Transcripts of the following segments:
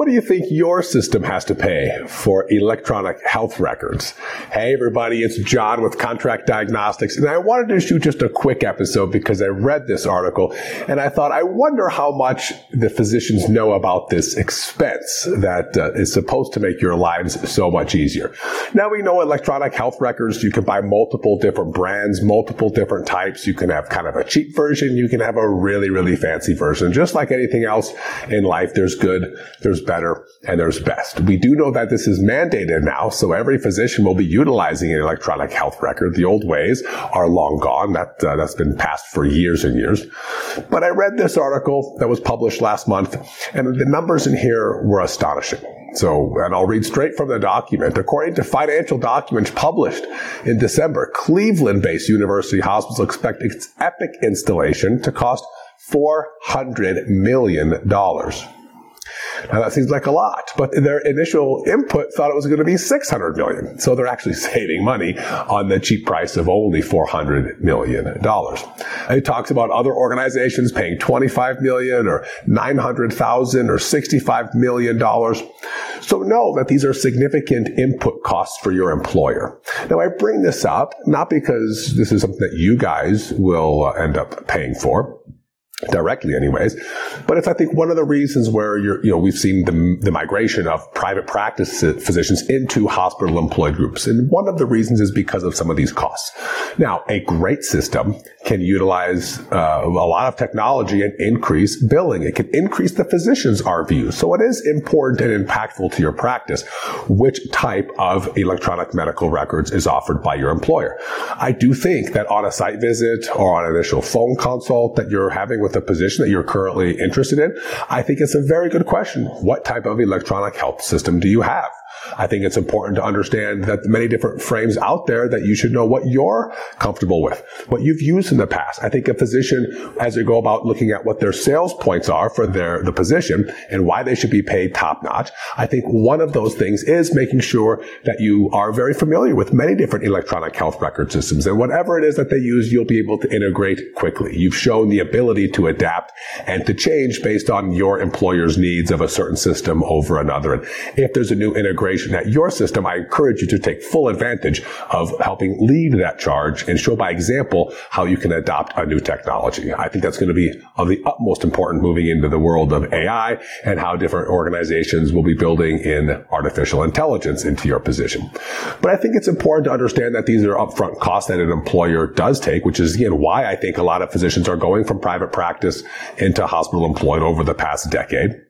What do you think your system has to pay for electronic health records? Hey, everybody, it's Jon with Contract Diagnostics, and I wanted to shoot just a quick episode because I read this article and I thought, I wonder how much the physicians know about this expense that uh, is supposed to make your lives so much easier. Now we know electronic health records, you can buy multiple different brands, multiple different types. You can have kind of a cheap version, you can have a really, really fancy version. Just like anything else in life, there's good, there's better, and there's best. We do know that this is mandated now, so every physician will be utilizing an electronic health record. The old ways are long gone. That uh, that's been passed for years and years. But I read this article that was published last month, and the numbers in here were astonishing. So, and I'll read straight from the document. According to financial documents published in December, Cleveland-based University Hospitals expect its Epic installation to cost $400 million. Now that seems like a lot, but their initial input thought it was going to be 600 million. So they're actually saving money on the cheap price of only 400 million dollars. It talks about other organizations paying 25 million or 900,000 or 65 million dollars. So know that these are significant input costs for your employer. Now I bring this up not because this is something that you guys will uh, end up paying for directly anyways. But it's, I think, one of the reasons where you're, you know, we've seen the, the migration of private practice physicians into hospital employed groups. And one of the reasons is because of some of these costs. Now, a great system can utilize uh, a lot of technology and increase billing. It can increase the physician's RVU. So it is important and impactful to your practice which type of electronic medical records is offered by your employer. I do think that on a site visit or on an initial phone consult that you're having with with position that you're currently interested in, I think it's a very good question. What type of electronic health system do you have? I think it's important to understand that many different frames out there that you should know what you're comfortable with, what you've used in the past. I think a physician, as they go about looking at what their sales points are for their, the position and why they should be paid top notch, I think one of those things is making sure that you are very familiar with many different electronic health record systems and whatever it is that they use, you'll be able to integrate quickly. You've shown the ability to adapt and to change based on your employer's needs of a certain system over another. And if there's a new integration integration at your system, I encourage you to take full advantage of helping lead that charge and show by example how you can adopt a new technology. I think that's going to be of the utmost important moving into the world of AI and how different organizations will be building in artificial intelligence into your position. But I think it's important to understand that these are upfront costs that an employer does take, which is again why I think a lot of physicians are going from private practice into hospital employed over the past decade.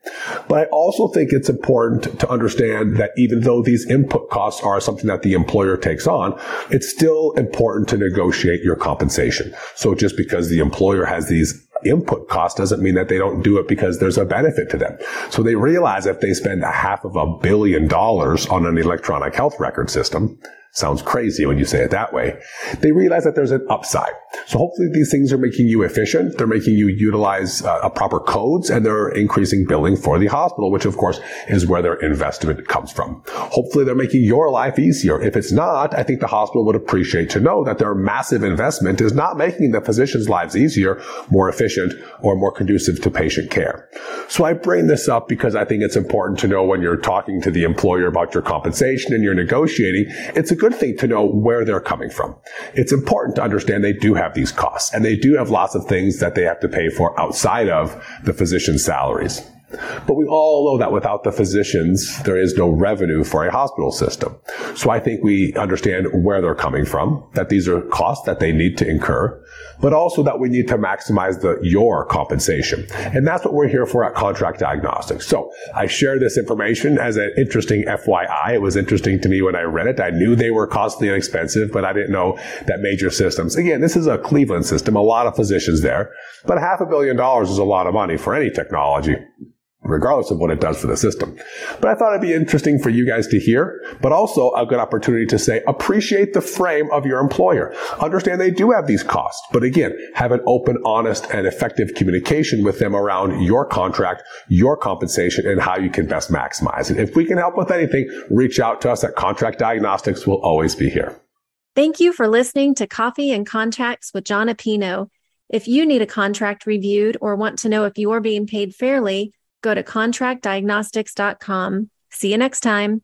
But I also think it's important to understand that even though these input costs are something that the employer takes on, it's still important to negotiate your compensation. So just because the employer has these input costs doesn't mean that they don't do it because there's a benefit to them. So they realize if they spend a half of a billion dollars on an electronic health record system, Sounds crazy when you say it that way. They realize that there's an upside. So hopefully these things are making you efficient. They're making you utilize uh, proper codes and they're increasing billing for the hospital, which of course is where their investment comes from. Hopefully they're making your life easier. If it's not, I think the hospital would appreciate to know that their massive investment is not making the physicians' lives easier, more efficient, or more conducive to patient care. So I bring this up because I think it's important to know when you're talking to the employer about your compensation and you're negotiating, it's a good thing to know where they're coming from. It's important to understand they do have these costs and they do have lots of things that they have to pay for outside of the physician's salaries. But we all know that without the physicians, there is no revenue for a hospital system. So I think we understand where they're coming from, that these are costs that they need to incur, but also that we need to maximize the your compensation. And that's what we're here for at Contract Diagnostics. So I share this information as an interesting FYI. It was interesting to me when I read it. I knew they were costly and expensive, but I didn't know that major systems. Again, this is a Cleveland system, a lot of physicians there, but half a billion dollars is a lot of money for any technology regardless of what it does for the system. But I thought it'd be interesting for you guys to hear, but also a good opportunity to say appreciate the frame of your employer. Understand they do have these costs, but again, have an open, honest, and effective communication with them around your contract, your compensation, and how you can best maximize it. If we can help with anything, reach out to us at Contract Diagnostics. We'll always be here. Thank you for listening to Coffee and Contracts with Jon Appino. If you need a contract reviewed or want to know if you're being paid fairly, go to contractdiagnostics.com. See you next time.